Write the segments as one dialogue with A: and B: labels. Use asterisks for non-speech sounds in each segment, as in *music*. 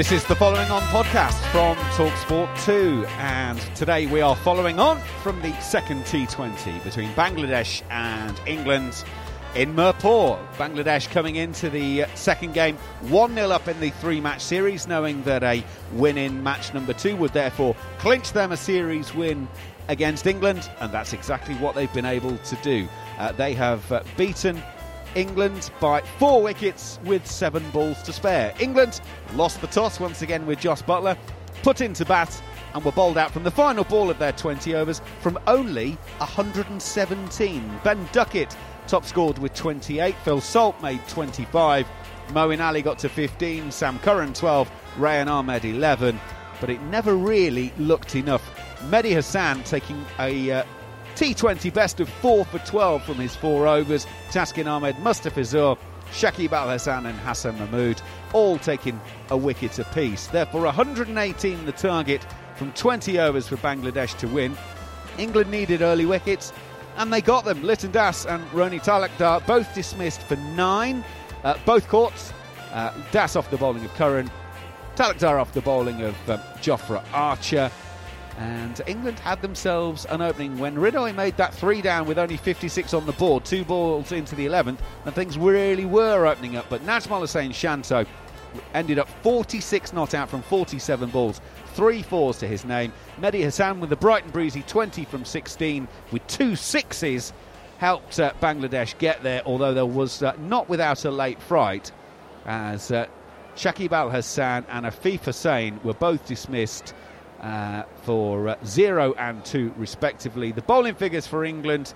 A: This is the Following On podcast from Talksport 2, and today we are following on from the second T20 between Bangladesh and England in Mirpur. Bangladesh coming into the second game 1 0 up in the three match series, knowing that a win in match number two would therefore clinch them a series win against England, and that's exactly what they've been able to do. Uh, they have uh, beaten England by four wickets with seven balls to spare. England lost the toss once again with Jos Buttler, put into bat, and were bowled out from the final ball of their 20 overs from only 117. Ben Duckett top scored with 28, Phil Salt made 25, Moeen Ali got to 15, Sam Curran 12, Rehan Ahmed 11, but it never really looked enough. Mehdi Hassan taking a uh, T20 best of 4 for 12 from his four overs. Taskin Ahmed, Mustafizur, Shakib Al Hassan, and Hassan Mahmood all taking a wicket apiece. Therefore, 118 the target from 20 overs for Bangladesh to win. England needed early wickets, and they got them. Liton Das and Roni Talukdar both dismissed for nine. Uh, both courts. Uh, Das off the bowling of Curran, Talukdar off the bowling of um, Jofra Archer. And England had themselves an opening when Hridoy made that three down with only 56 on the board, two balls into the 11th, and things really were opening up. But Najmul Hossain Shanto ended up 46 not out from 47 balls, three fours to his name. Mehdi Hassan with the bright and breezy 20 from 16 with two sixes helped uh, Bangladesh get there, although there was uh, not without a late fright as uh, Shakib Al Hassan and Afif Hossain were both dismissed uh, for uh, 0 and 2 respectively. The bowling figures for England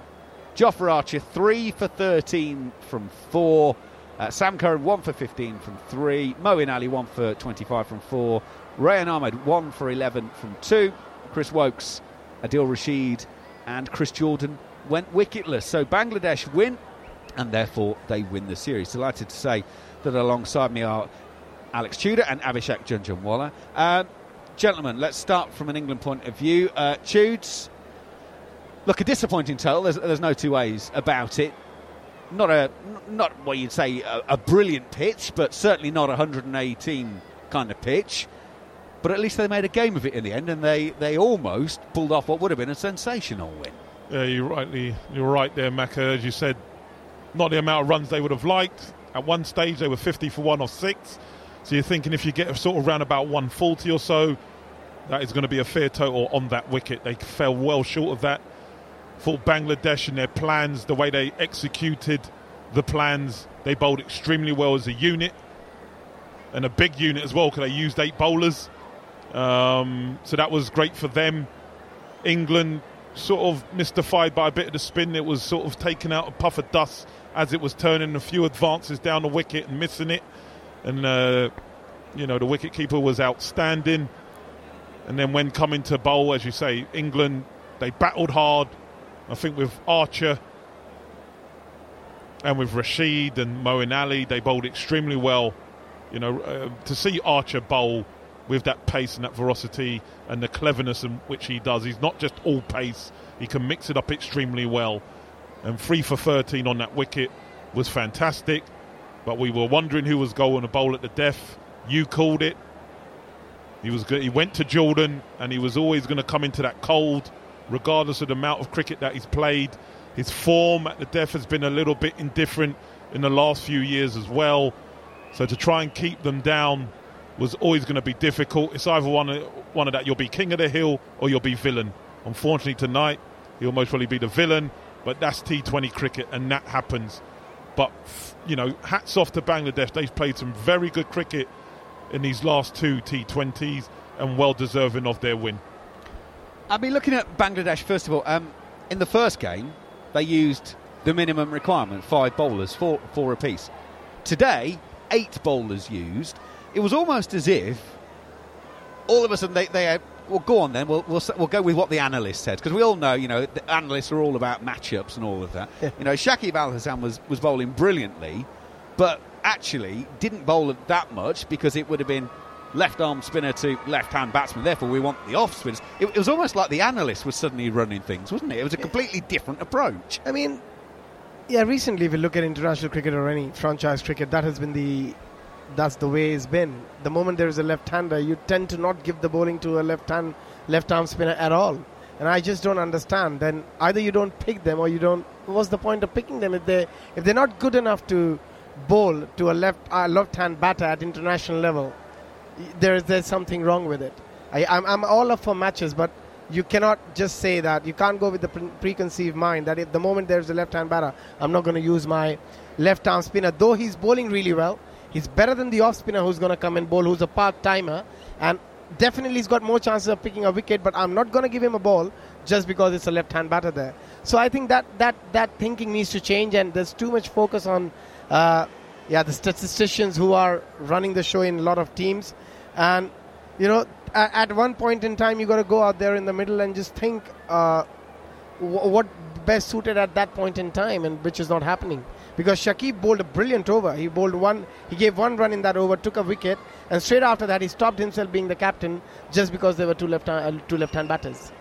A: Jofra Archer 3 for 13 from 4. Uh, Sam Curran 1 for 15 from 3. Moeen Ali 1 for 25 from 4. Rehan Ahmed 1 for 11 from 2. Chris Woakes, Adil Rashid, and Chris Jordan went wicketless. So Bangladesh win, and therefore they win the series. Delighted to say that alongside me are Alex Tudor and Abhishek Jhunjhunwala. Um, gentlemen, let's start from an England point of view. Uh, Tudes, look, a disappointing total. There's, there's no two ways about it. Not a, not what you'd say a, a brilliant pitch, but certainly not a 118 kind of pitch. But at least they made a game of it in the end, and they, they almost pulled off what would have been a sensational win.
B: Yeah, you're rightly you're right there, Macca. As you said, not the amount of runs they would have liked. At one stage, they were 50 for one or six. So you're thinking if you get sort of around about 140 or so, that is going to be a fair total on that wicket. They fell well short of that. For Bangladesh and their plans, the way they executed the plans, they bowled extremely well as a unit and a big unit as well because they used eight bowlers. Um, so that was great for them. England sort of mystified by a bit of the spin. It was sort of taking out a puff of dust as it was turning a few advances down the wicket and missing it. And, uh, you know, the wicketkeeper was outstanding. And then when coming to bowl, as you say, England, they battled hard. I think with Archer and with Rashid and Moeen Ali, they bowled extremely well. You know, uh, to see Archer bowl with that pace and that ferocity and the cleverness in which he does, he's not just all pace, he can mix it up extremely well. And three for 13 on that wicket was fantastic. But we were wondering who was going to bowl at the death. You called it. He was good. He went to Jordan, and he was always going to come into that cold, regardless of the amount of cricket that he's played. His form at the death has been a little bit indifferent in the last few years as well. So to try and keep them down was always going to be difficult. It's either one one of that you'll be king of the hill or you'll be villain. Unfortunately tonight he'll most probably be the villain, but that's T20 cricket and that happens. But you know, hats off to Bangladesh. They've played some very good cricket in these last two T20s and well deserving of their win.
A: I'll be looking at Bangladesh first of all. Um, in the first game, they used the minimum requirement, five bowlers, four, four apiece. Today, eight bowlers used. It was almost as if all of a sudden they, they had, well, go on then, we'll, we'll, we'll go with what the analyst said, because we all know, you know, the analysts are all about matchups and all of that. you know, Shakib Al Hassan was, was bowling brilliantly, but actually didn't bowl that much because it would have been left arm spinner to left hand batsman. Therefore, we want the off spinners. It, it, was almost like the analyst was suddenly running things, wasn't it? It was a completely different approach.
C: I mean, yeah, recently, if you look at international cricket or any franchise cricket, that has been the that's the way it's been. The moment there is a left-hander, you tend to not give the bowling to a left-hand left-arm spinner at all. And I just don't understand. Then either you don't pick them or you don't. What's the point of picking them if they if they're not good enough to bowl to a left uh, left-hand batter at international level? There is there's something wrong with it. I, I'm I'm all up for matches, but you cannot just say that. You can't go with the pre- preconceived mind that if the moment there's a left-hand batter, I'm not going to use my left-arm spinner. Though he's bowling really well, he's better than the off spinner who's going to come and bowl, who's a part-timer, and definitely he's got more chances of picking a wicket. But I'm not going to give him a ball just because it's a left-hand batter there. So I think that that that thinking needs to change, and there's too much focus on. Uh, yeah, the statisticians who are running the show in a lot of teams, and you know at one point in time, you got to go out there in the middle and just think uh, what best suited at that point in time, and which is not happening. Because Shakib bowled a brilliant over. He bowled one. He gave one run in that over, took a wicket, and straight after that, he stopped himself being the captain just because there were two left uh, two left hand batters.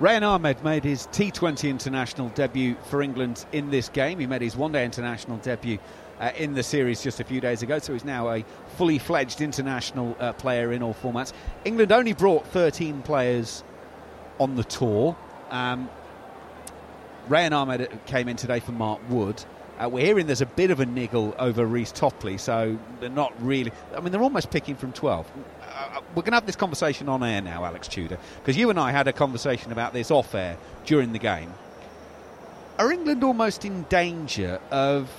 A: Rehan Ahmed made his T20 international debut for England in this game. He made his one day international debut uh, in the series just a few days ago, so he's now a fully fledged international uh, player in all formats. England only brought 13 players on the tour. Um, Rehan Ahmed came in today for Mark Wood. Uh, we're hearing there's a bit of a niggle over Reece Topley, so they're not really. I mean, they're almost picking from 12. Uh, we're going to have this conversation on air now, Alex Tudor, because you and I had a conversation about this off air during the game. Are England almost in danger of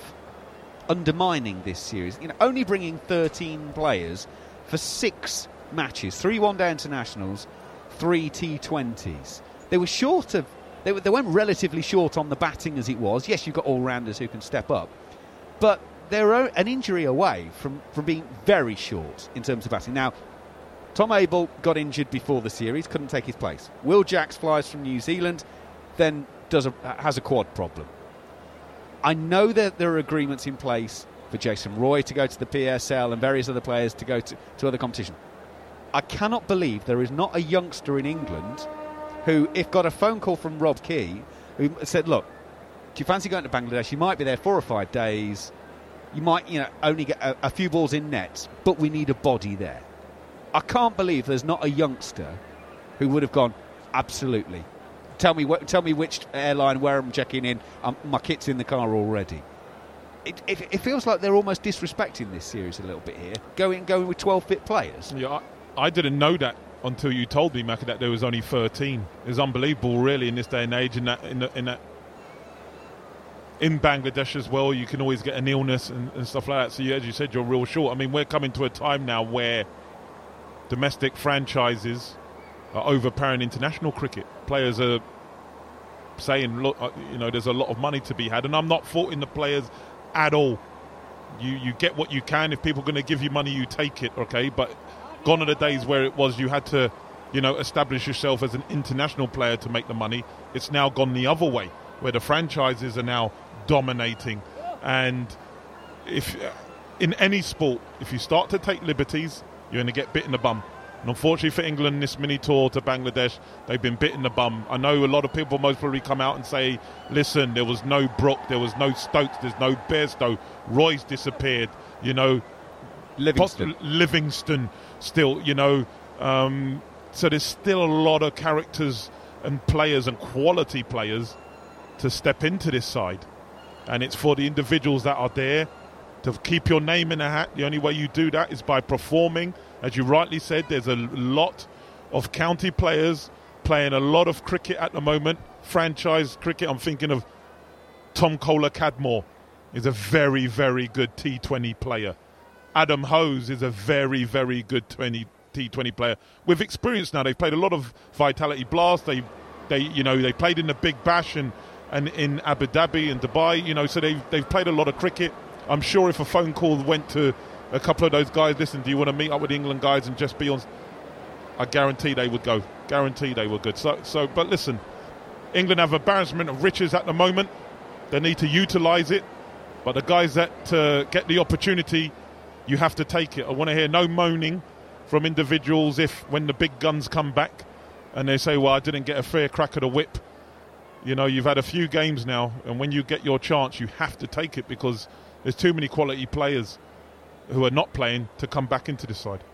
A: undermining this series? You know, only bringing 13 players for six matches, three one-day internationals, three T20s. They were short of. They, they went relatively short on the batting as it was. Yes, you've got all rounders who can step up, but they're an injury away from, from being very short in terms of batting. Now, Tom Abell got injured before the series, couldn't take his place. Will Jacks flies from New Zealand, then does a, has a quad problem. I know that there are agreements in place for Jason Roy to go to the PSL and various other players to go to, to other competition. I cannot believe there is not a youngster in England who, if got a phone call from Rob Key, who said, "Look, do you fancy going to Bangladesh? You might be there four or five days. You might, you know, only get a, a few balls in nets, but we need a body there." I can't believe there's not a youngster who would have gone, absolutely. Tell me, wh- tell me which airline, where I'm checking in. Um, my kit's in the car already. It, it, it, feels like they're almost disrespecting this series a little bit here, going going with 12 fit players.
B: Yeah, I, I didn't know that until you told me, Macca, that there was only 13. It's unbelievable, really, in this day and age. In that, in, the, in that, in Bangladesh as well, you can always get an illness and, and stuff like that. So, as you said, you're real short. I mean, we're coming to a time now where domestic franchises are overpowering international cricket. Players are saying, "Look, uh, you know, there's a lot of money to be had," and I'm not faulting the players at all. You you get what you can. If people are going to give you money, you take it. Okay, but gone are the days where it was you had to you know, establish yourself as an international player to make the money. It's now gone the other way, where the franchises are now dominating. And if in any sport, if you start to take liberties, you're going to get bit in the bum. And unfortunately for England, this mini tour to Bangladesh, they've been bit in the bum. I know a lot of people most probably come out and say, listen, there was no Brook, there was no Stokes, there's no Bairstow, Roy's disappeared, you know,
A: Livingstone.
B: Livingstone still, you know. Um, so there's still a lot of characters and players and quality players to step into this side. And it's for the individuals that are there to keep your name in the hat. The only way you do that is by performing. As you rightly said, there's a lot of county players playing a lot of cricket at the moment, franchise cricket. I'm thinking of Tom Kohler-Cadmore is a very, very good T20 player. Adam Hose is a very, very good 20, T20 player with experience now. They've played a lot of Vitality Blast. They, they, you know, they played in the Big Bash and, and in Abu Dhabi and Dubai. You know, so they've they've played a lot of cricket. I'm sure if a phone call went to a couple of those guys, listen, do you want to meet up with England guys and just be on? I guarantee they would go. Guarantee they were good. So, so, but listen, England have embarrassment of riches at the moment. They need to utilise it. But the guys that uh, get the opportunity, you have to take it. I want to hear no moaning from individuals if when the big guns come back and they say, "Well, I didn't get a fair crack at the whip." You know, you've had a few games now, and when you get your chance, you have to take it because there's too many quality players who are not playing to come back into the side.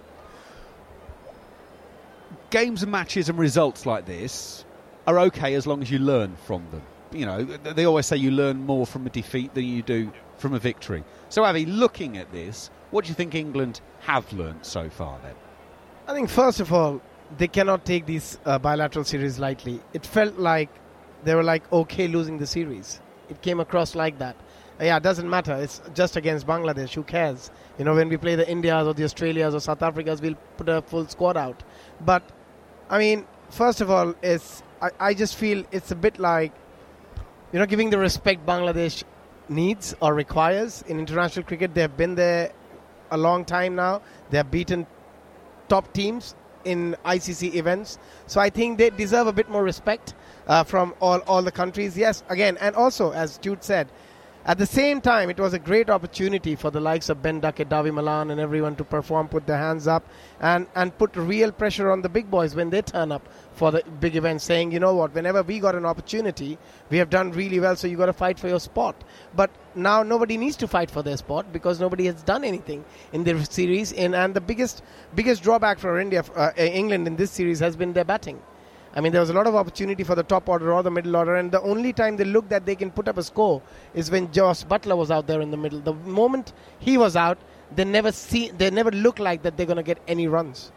A: Games and matches and results like this are okay as long as you learn from them. You know, they always say you learn more from a defeat than you do from a victory. So, Avi, looking at this, what do you think England have learnt so far then?
C: I think first of all, they cannot take these uh, bilateral series lightly. It felt like they were like okay losing the series. It came across like that. Uh, yeah, it doesn't matter. It's just against Bangladesh. Who cares? You know, when we play the Indias or the Australias or South Africas, we'll put a full squad out. But I mean, first of all, it's I, I just feel it's a bit like you know giving the respect Bangladesh needs or requires in international cricket. They have been there a long time now. They have beaten top teams in ICC events. So I think they deserve a bit more respect uh, from all, all the countries. Yes, again, and also, as Jude said, at the same time, it was a great opportunity for the likes of Ben Duckett, Dawid Malan, and everyone to perform, put their hands up, and, and put real pressure on the big boys when they turn up for the big event, saying, you know what, whenever we got an opportunity, we have done really well, so you got to fight for your spot. But now nobody needs to fight for their spot because nobody has done anything in the series. In, and the biggest biggest drawback for India, uh, England in this series has been their batting. I mean, there was a lot of opportunity for the top order or the middle order, and the only time they look that they can put up a score is when Jos Buttler was out there in the middle. The moment he was out, they never see, they never look like that they're going to get any runs.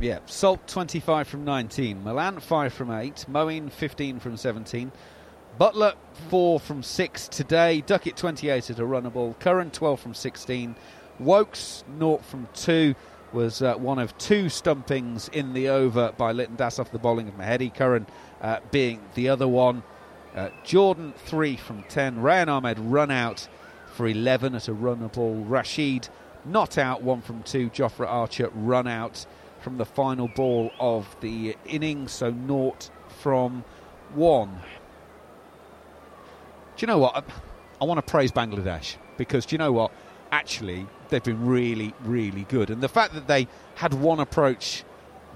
A: Yeah, Salt 25 from 19, Malan 5 from 8, Moeen 15 from 17, Buttler 4 from 6 today, Duckett 28 at a runnable, Curran 12 from 16, Woakes 0 from 2, was uh, one of two stumpings in the over by Liton Das off the bowling of Mahedi Curran uh, being the other one. Uh, Jordan 3 from 10. Rehan Ahmed run out for 11 at a runnable. Rashid not out 1 from 2. Jofra Archer run out from the final ball of the innings, so naught from 1. Do you know what? I, I want to praise Bangladesh because do you know what? actually they've been really, really good. And the fact that they had one approach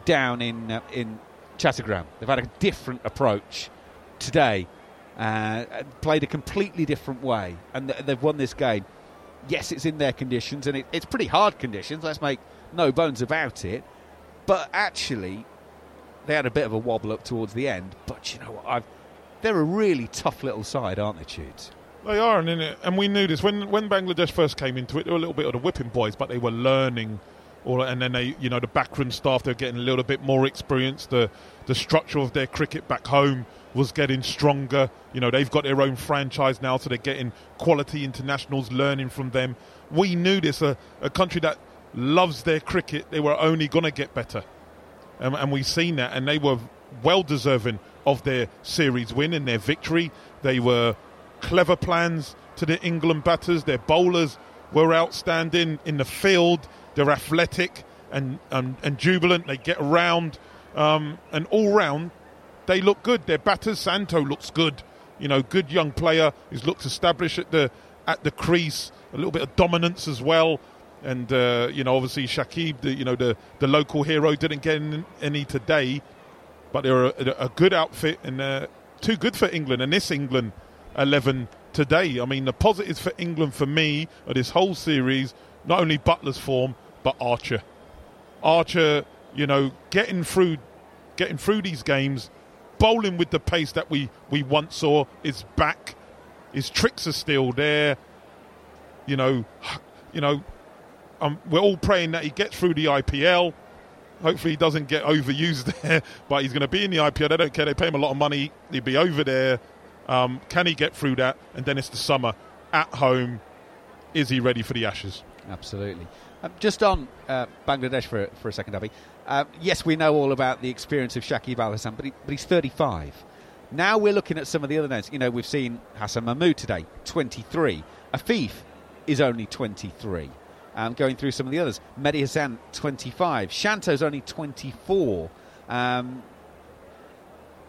A: down in uh, in Chattogram, they've had a different approach today, uh, played a completely different way, and they've won this game. Yes, it's in their conditions, and it, it's pretty hard conditions. Let's make no bones about it. But actually, they had a bit of a wobble up towards the end. But you know what? I've, they're a really tough little side, aren't they, Tudes?
B: They are, and, and we knew this when when Bangladesh first came into it. They were a little bit of the whipping boys, but they were learning. All, and then they, you know, the backroom staff they're getting a little bit more experience. The the structure of their cricket back home was getting stronger. You know, they've got their own franchise now, so they're getting quality internationals learning from them. We knew this a, a country that loves their cricket. They were only going to get better, and, and we've seen that. And they were well deserving of their series win and their victory. They were clever plans to the England batters. Their bowlers were outstanding in the field. They're athletic and, and, and jubilant. They get around Um, and all round, they look good. Their batters, Shanto looks good. You know, good young player who's looked established at the at the crease. A little bit of dominance as well. And uh, you know, obviously Shakib, the, you know, the the local hero, didn't get any today, but they're a, a good outfit and uh, too good for England. And this England eleven today, I mean, the positives for England for me of this whole series, not only Buttler's form, but Archer. Archer, you know, getting through, getting through these games, bowling with the pace that we we once saw is back. His tricks are still there. You know, *sighs* you know, um, we're all praying that he gets through the IPL. Hopefully, he doesn't get overused *laughs* there, but he's going to be in the IPL. They don't care. They pay him a lot of money. He'll be over there. Um, can he get through that? And then it's the summer at home. Is he ready for the Ashes?
A: Absolutely. Um, just on uh, Bangladesh for, for a second, Abby. Uh, yes, we know all about the experience of Shakib Al Hasan, but, he, but he's 35. Now we're looking at some of the other names. You know, we've seen Hassan Mahmood today, 23. Afif is only 23. Um, going through some of the others, Mehidy Hasan, 25. Shanto's only 24. Um,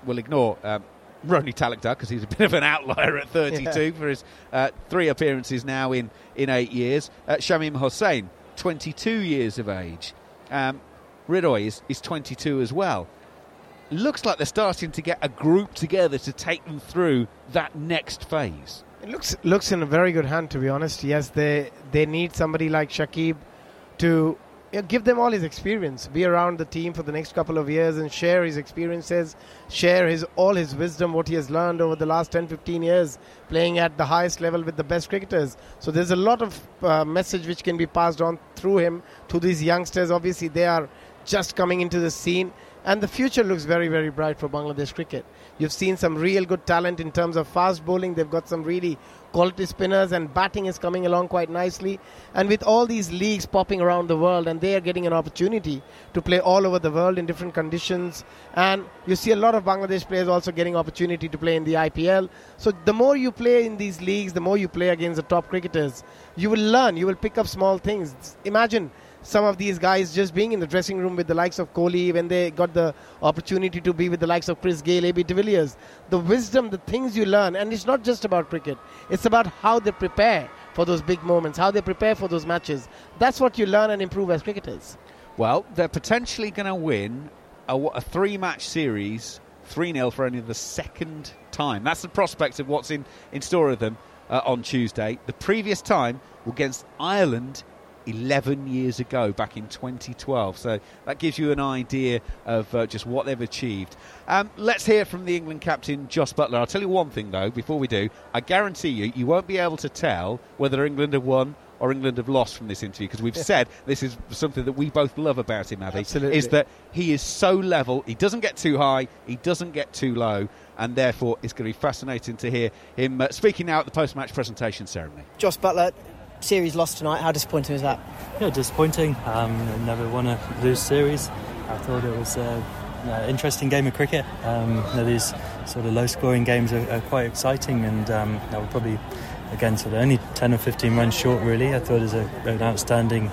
A: we'll ignore um, Roni Talukdar because he's a *laughs* bit of an outlier at 32 yeah. for his uh, three appearances now in, in eight years. Uh, Shamim Hossain, 22 years of age. Um, Hridoy is, is 22 as well. Looks like they're starting to get a group together to take them through that next phase.
C: It looks looks in a very good hand, to be honest. Yes, they they need somebody like Shakib to give them all his experience, be around the team for the next couple of years and share his experiences, share his all his wisdom, what he has learned over the last 10, 15 years, playing at the highest level with the best cricketers. So there's a lot of uh, message which can be passed on through him to these youngsters. Obviously, they are just coming into the scene, and the future looks very, very bright for Bangladesh cricket. You've seen some real good talent in terms of fast bowling. They've got some really quality spinners, and batting is coming along quite nicely. And with all these leagues popping around the world, and they are getting an opportunity to play all over the world in different conditions. And you see a lot of Bangladesh players also getting opportunity to play in the IPL. So the more you play in these leagues, the more you play against the top cricketers, you will learn. You will pick up small things. Imagine some of these guys just being in the dressing room with the likes of Kohli when they got the opportunity to be with the likes of Chris Gayle, AB de Villiers. The wisdom, the things you learn, and it's not just about cricket, it's about how they prepare for those big moments, how they prepare for those matches. That's what you learn and improve as cricketers.
A: Well, they're potentially going to win a, a three match series 3 0 for only the second time. That's the prospect of what's in, in store of them uh, on Tuesday. The previous time against Ireland 11 years ago, back in 2012. So that gives you an idea of uh, just what they've achieved. Um, let's hear from the England captain, Jos Buttler. I'll tell you one thing, though, before we do. I guarantee you, you won't be able to tell whether England have won or England have lost from this interview because we've said this is something that we both love about him, Abby.
C: Absolutely.
A: Is that he is so level, he doesn't get too high, he doesn't get too low, and therefore it's going to be fascinating to hear him uh, speaking now at the post match presentation ceremony.
D: Jos Buttler, series lost tonight. How disappointing was that?
E: Yeah, disappointing. Um, never won a lose series. I thought it was an interesting game of cricket. Um, these sort of low-scoring games are, are, quite exciting, and um, that was probably again sort of only 10 or 15 runs short. Really, I thought it was a, an outstanding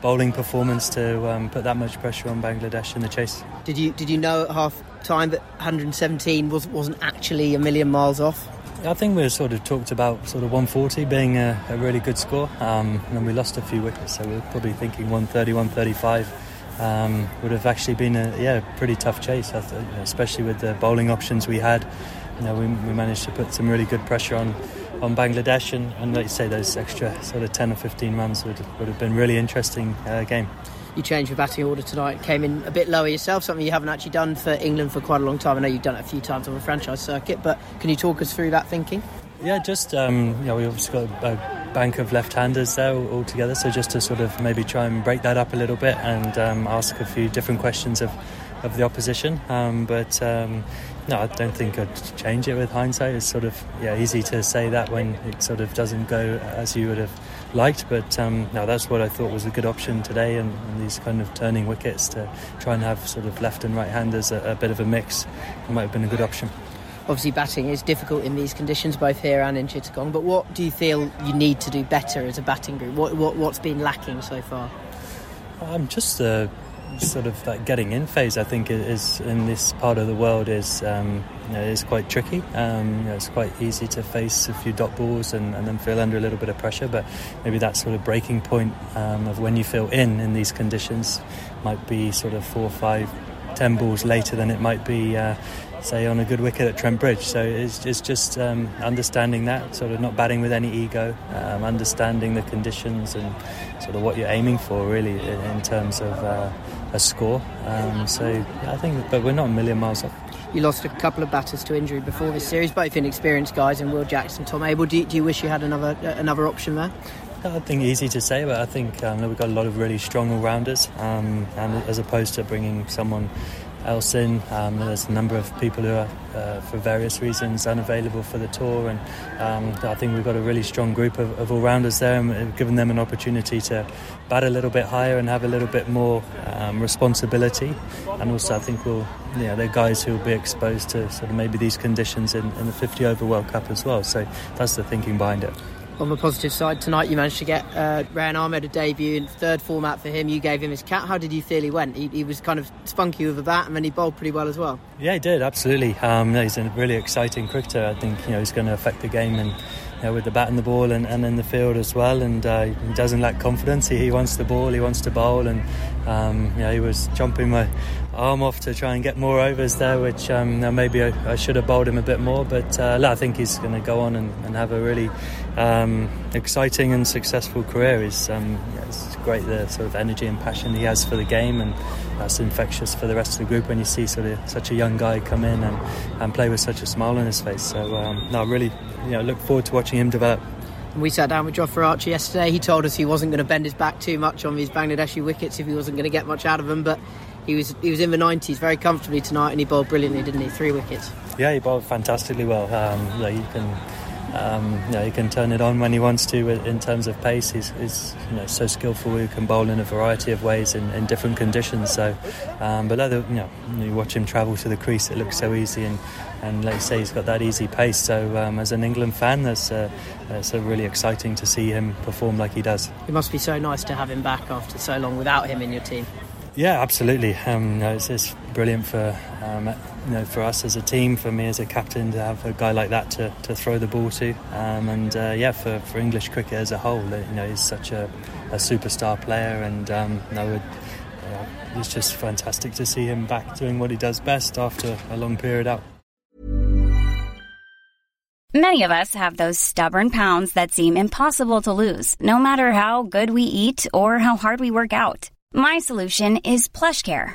E: bowling performance to um, put that much pressure on Bangladesh in the chase.
D: Did you did you know at half time that 117 was wasn't actually a million miles off?
E: I think we sort of talked about sort of 140 being a, a really good score, um, and we lost a few wickets, so we are probably thinking 130, 135 um, would have actually been a yeah pretty tough chase, especially with the bowling options we had. You know, we, we managed to put some really good pressure on on Bangladesh, and, and like you say, those extra sort of 10 or 15 runs would, would have been really interesting uh, game
D: you changed your batting order tonight, came in a bit lower yourself, something you haven't actually done for England for quite a long time. I know you've done it a few times on the franchise circuit, but can you talk us through that thinking?
E: Yeah, just um, you know, we obviously got a bank of left-handers there all together, so just to sort of maybe try and break that up a little bit and um, ask a few different questions of of the opposition. Um, but um, no, I don't think I'd change it with hindsight. It's sort of yeah easy to say that when it sort of doesn't go as you would have liked. But um, no, that's what I thought was a good option today, and, and, these kind of turning wickets to try and have sort of left and right handers a, a bit of a mix might have been a good option.
D: Obviously, batting is difficult in these conditions, both here and in Chittagong. But what do you feel you need to do better as a batting group? What, what what's been lacking so far?
E: I'm just uh, sort of that getting in phase, I think, is in this part of the world is um, you know, is quite tricky. Um, you know, it's quite easy to face a few dot balls and, and, then feel under a little bit of pressure, but maybe that sort of breaking point um, of when you feel in in these conditions might be sort of four, five, ten balls later than it might be. Uh, say on a good wicket at Trent Bridge. So it's, it's just um, understanding that, sort of not batting with any ego, um, understanding the conditions and sort of what you're aiming for really in, terms of uh, a score. Um, so I think, but we're not a million miles off.
D: You lost a couple of batters to injury before this series, both inexperienced guys and Will Jackson, Tom Abell. Do you, do you wish you had another another option there?
E: I think easy to say, but I think um, we've got a lot of really strong all-rounders, um, and as opposed to bringing someone else in. Um, there's a number of people who are, uh, for various reasons, unavailable for the tour, and um, I think we've got a really strong group of, of all-rounders there, and we've given them an opportunity to bat a little bit higher and have a little bit more um, responsibility. And also, I think we'll, you know, they're guys who will be exposed to sort of maybe these conditions in, in the 50 over World Cup as well. So that's the thinking behind it
D: on the positive side, tonight you managed to get uh, Rehan Ahmed a debut in third format for him. You gave him his cat. How did you feel he went? He, he was kind of spunky with a bat, and then he bowled pretty well as well.
E: Yeah, he did absolutely. Um, he's a really exciting cricketer. I think you know he's going to affect the game and. Know, with the bat and the ball and, and in the field as well and uh, he doesn't lack confidence he, wants the ball he wants to bowl and um, he was jumping my arm off to try and get more overs there, which um, maybe I, I, should have bowled him a bit more. But uh, I think he's going to go on and, and have a really um, exciting and successful career. It's, um, yeah, great the sort of energy and passion he has for the game, and that's infectious for the rest of the group when you see sort of such a young guy come in and, and play with such a smile on his face. So um, no, really, you know, look forward to watching him develop.
D: We sat down with Jofra Archer yesterday. He told us he wasn't going to bend his back too much on these Bangladeshi wickets if he wasn't going to get much out of them. But he was he was in the 90s very comfortably tonight, and he bowled brilliantly, didn't he? Three wickets.
E: Yeah, he bowled fantastically well. Um, you can. Um, you know, he can turn it on when he wants to in terms of pace. He's, he's you know, so skillful. He can bowl in a variety of ways in, in different conditions. So, um, but other, you know, you watch him travel to the crease, it looks so easy. And and like you say, he's got that easy pace. So um, as an England fan, that's uh, it's uh, really exciting to see him perform like he does.
D: It must be so nice to have him back after so long without him in your team.
E: Yeah, absolutely. Um, it's, it's, brilliant for um, you know for us as a team, for me as a captain to have a guy like that to, to throw the ball to, um, and uh, yeah, for, for English cricket as a whole, you know, he's such a, a superstar player, and um, you know, it's just fantastic to see him back doing what he does best after a long period out.
F: Many of us have those stubborn pounds that seem impossible to lose, no matter how good we eat or how hard we work out. My solution is PlushCare.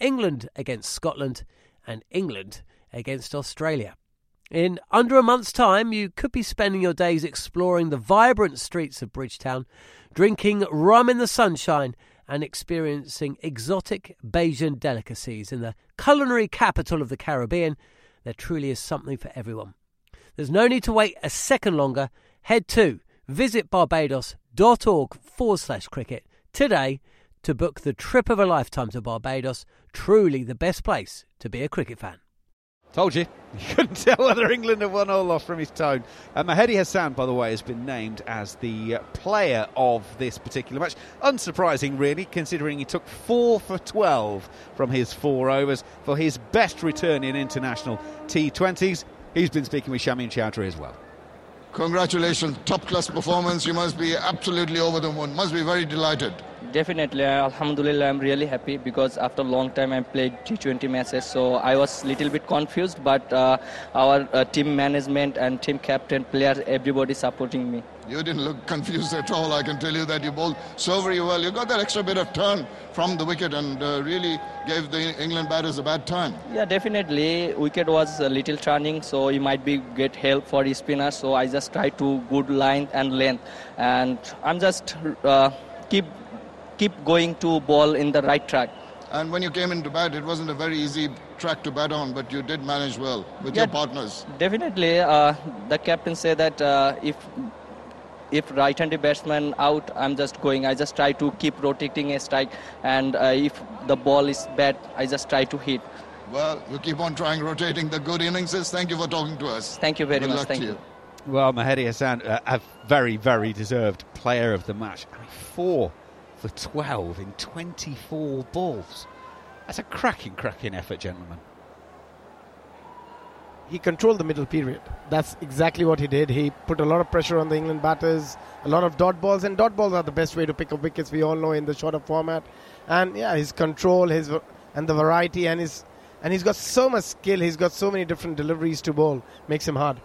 G: England against Scotland and England against Australia. In under a month's time, you could be spending your days exploring the vibrant streets of Bridgetown, drinking rum in the sunshine, and experiencing exotic Bajan delicacies in the culinary capital of the Caribbean. There truly is something for everyone. There's no need to wait a second longer. Head to visitbarbados.org forward slash cricket today to book the trip of a lifetime to Barbados. Truly the best place to be a cricket fan.
A: Told you. You *laughs* couldn't tell whether England had won or lost from his tone. Uh, Mahedi Hassan, by the way, has been named as the uh, player of this particular match. Unsurprising, really, considering he took four for 12 from his four overs for his best return in international T20s. He's been speaking with Shamim Chowdhury as well.
H: Congratulations, top class performance. You must be absolutely over the moon. Must be very delighted.
I: Definitely, Alhamdulillah, I'm really happy because after a long time I played T20 matches, so I was a little bit confused, but uh, our uh, team management and team captain, players, everybody supporting me.
H: You didn't look confused at all. I can tell you that you bowled so very well. You got that extra bit of turn from the wicket and uh, really gave the England batters a bad time.
I: Yeah, definitely. Wicket was a little turning, so you might be get help for the spinner. So I just try to good line and length, and I'm just uh, keep keep going to ball in the right track.
H: And when you came into bat, it wasn't a very easy track to bat on, but you did manage well with
I: yeah,
H: your partners.
I: Definitely, uh, the captain said that uh, if if right-handed batsman out, I'm just going. I just try to keep rotating a strike, and uh, if the ball is bad, I just try to hit.
H: Well, you keep on trying rotating the good innings. Thank you for talking to us.
I: Thank you very
H: good
I: much. Thank
H: you.
I: you.
A: Well, Mahedi Hassan, uh, a very, very deserved player of the match. I mean, four for 12 in 24 balls. That's a cracking, cracking effort, gentlemen.
C: He controlled the middle period. That's exactly what he did. He put a lot of pressure on the England batters, a lot of dot balls, and dot balls are the best way to pick up wickets. We all know in the shorter format, and yeah, his control, his and the variety, and his and he's got so much skill. He's got so many different deliveries to bowl, makes him hard.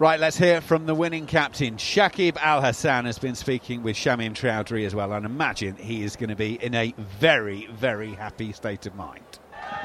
A: Right, let's hear from the winning captain. Shakib Al Hassan has been speaking with Shamim Chowdhury as well, and imagine he is going to be in a very, very happy state of mind.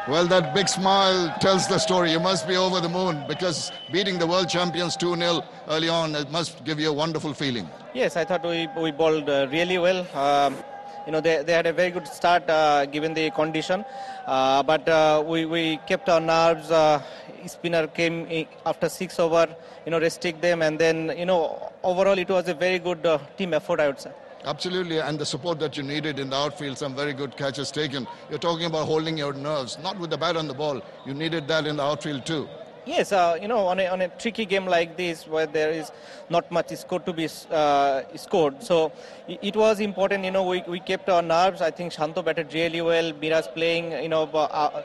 H: Well, that big smile tells the story. You must be over the moon because beating the world champions 2 0 early on, it must give you a wonderful feeling.
J: Yes, I thought we, we bowled uh, really well. Um, you know, they, they had a very good start uh, given the condition, uh, but uh, we, we kept our nerves. Uh, spinner came after six over, you know, restrict them, and then, you know, overall it was a very good uh, team effort, I would say.
H: Absolutely, and the support that you needed in the outfield, some very good catches taken. You're talking about holding your nerves, not with the bat on the ball. You needed that in the outfield too.
J: Yes, uh, you know, on a, on a tricky game like this where there is not much score to be uh, scored, so it, was important. You know, we, we kept our nerves. I think Shanto batted really well. Miraz playing, you know, uh,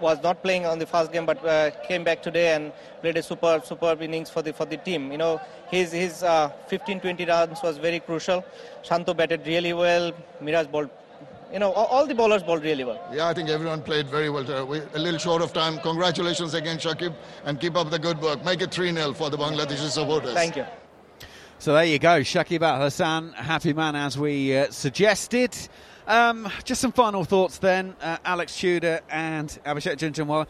J: was not playing on the first game, but uh, came back today and played a super superb innings for the for the team. You know, his his 15-20 uh, runs was very crucial. Shanto batted really well. Miraz bowled you know, all the bowlers bowled really well.
H: Yeah, I think everyone played very well. We, a little short of time. Congratulations again, Shakib, and keep up the good work. Make it 3 0 for the Bangladeshi supporters.
J: Thank you.
A: So there you go, Shakib Al Hassan, happy man as we uh, suggested. Um, just some final thoughts then, uh, Alex Tudor and Abhishek Jhunjhunwala.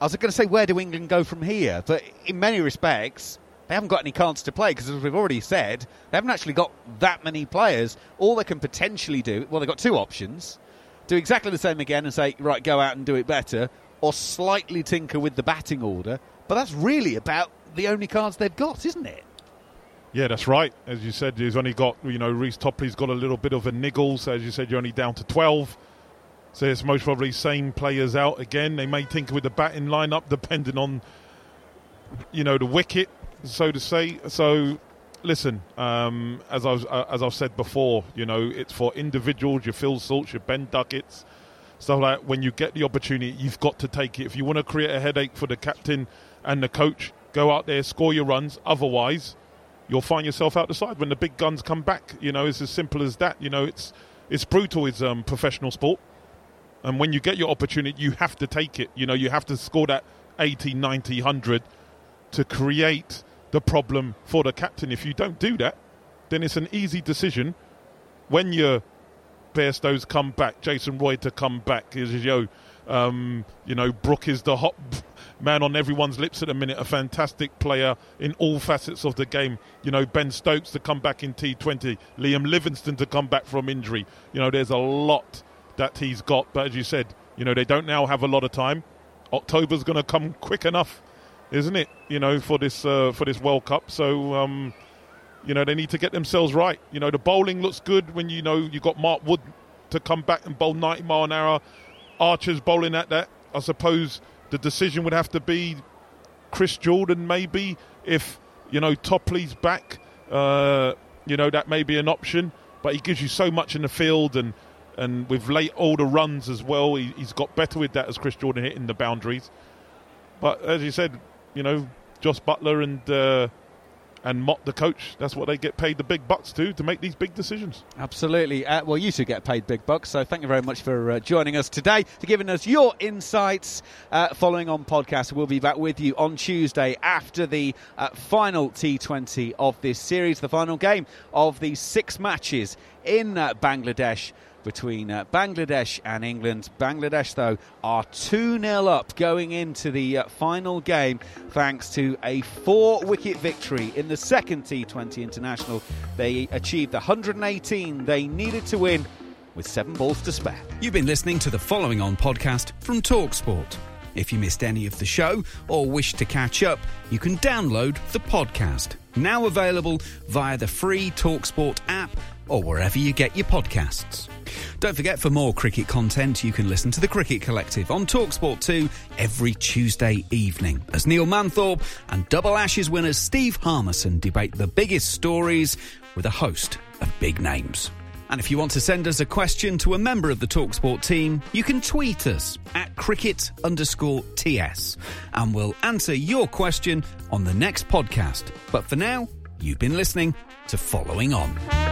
A: I was going to say, where do England go from here? But in many respects, they haven't got any cards to play because, as we've already said, they haven't actually got that many players. All they can potentially do, well, they've got two options do exactly the same again and say, right, go out and do it better, or slightly tinker with the batting order. But that's really about the only cards they've got, isn't it?
B: Yeah, that's right. As you said, he's only got, you know, Reece Topley's got a little bit of a niggle. So, as you said, you're only down to 12. So, it's most probably same players out again. They may tinker with the batting lineup depending on, you know, the wicket so to say. So, listen, um, as I've uh, as I've said before, you know, it's for individuals. Your Phil Salts, your Ben Ducketts, stuff like that. When you get the opportunity, you've got to take it. If you want to create a headache for the captain and the coach, go out there, score your runs. Otherwise, you'll find yourself out the side when the big guns come back. You know, it's as simple as that. You know, it's it's brutal. It's um, professional sport. And when you get your opportunity, you have to take it. You know, you have to score that 80, 90, 100 to create the problem for the captain. If you don't do that, then it's an easy decision when your Bairstows come back, Jason Roy to come back, is yo, um, you know, Brook is the hot *laughs* man on everyone's lips at the minute, a fantastic player in all facets of the game. You know, Ben Stokes to come back in T20, Liam Livingstone to come back from injury. You know, there's a lot that he's got, but as you said, you know, they don't now have a lot of time. October's going to come quick enough isn't it? You know, for this uh, for this World Cup. So, um, you know, they need to get themselves right. You know, the bowling looks good when you know you got Mark Wood to come back and bowl 90 mile an hour. Archer's bowling at that. I suppose the decision would have to be Chris Jordan, maybe if you know Topley's back. Uh, you know that may be an option, but he gives you so much in the field and and with late older runs as well. He, has got better with that as Chris Jordan hitting the boundaries. But as you said, you know, Jos Buttler and uh, and Mott, the coach, that's what they get paid the big bucks to to make these big decisions.
A: Absolutely. Uh, well, you two get paid big bucks, so thank you very much for uh, joining us today, for giving us your insights. Uh, following on podcast, we'll be back with you on Tuesday after the uh, final T20 of this series, the final game of the six matches in uh, Bangladesh between uh, Bangladesh and England. Bangladesh, though, are 2 0 up going into the uh, final game thanks to a four wicket victory in the second T20 International. They achieved the 118 they needed to win with seven balls to spare.
K: You've been listening to the following on podcast from Talksport. If you missed any of the show or wish to catch up, you can download the podcast. Now available via the free Talksport app or wherever you get your podcasts. Don't forget, for more cricket content, you can listen to the Cricket Collective on Talksport 2 every Tuesday evening as Neil Manthorp and Double Ashes winners Steve Harmison debate the biggest stories with a host of big names. And if you want to send us a question to a member of the Talksport team, you can tweet us at cricket underscore TS and we'll answer your question on the next podcast. But for now, you've been listening to Following On.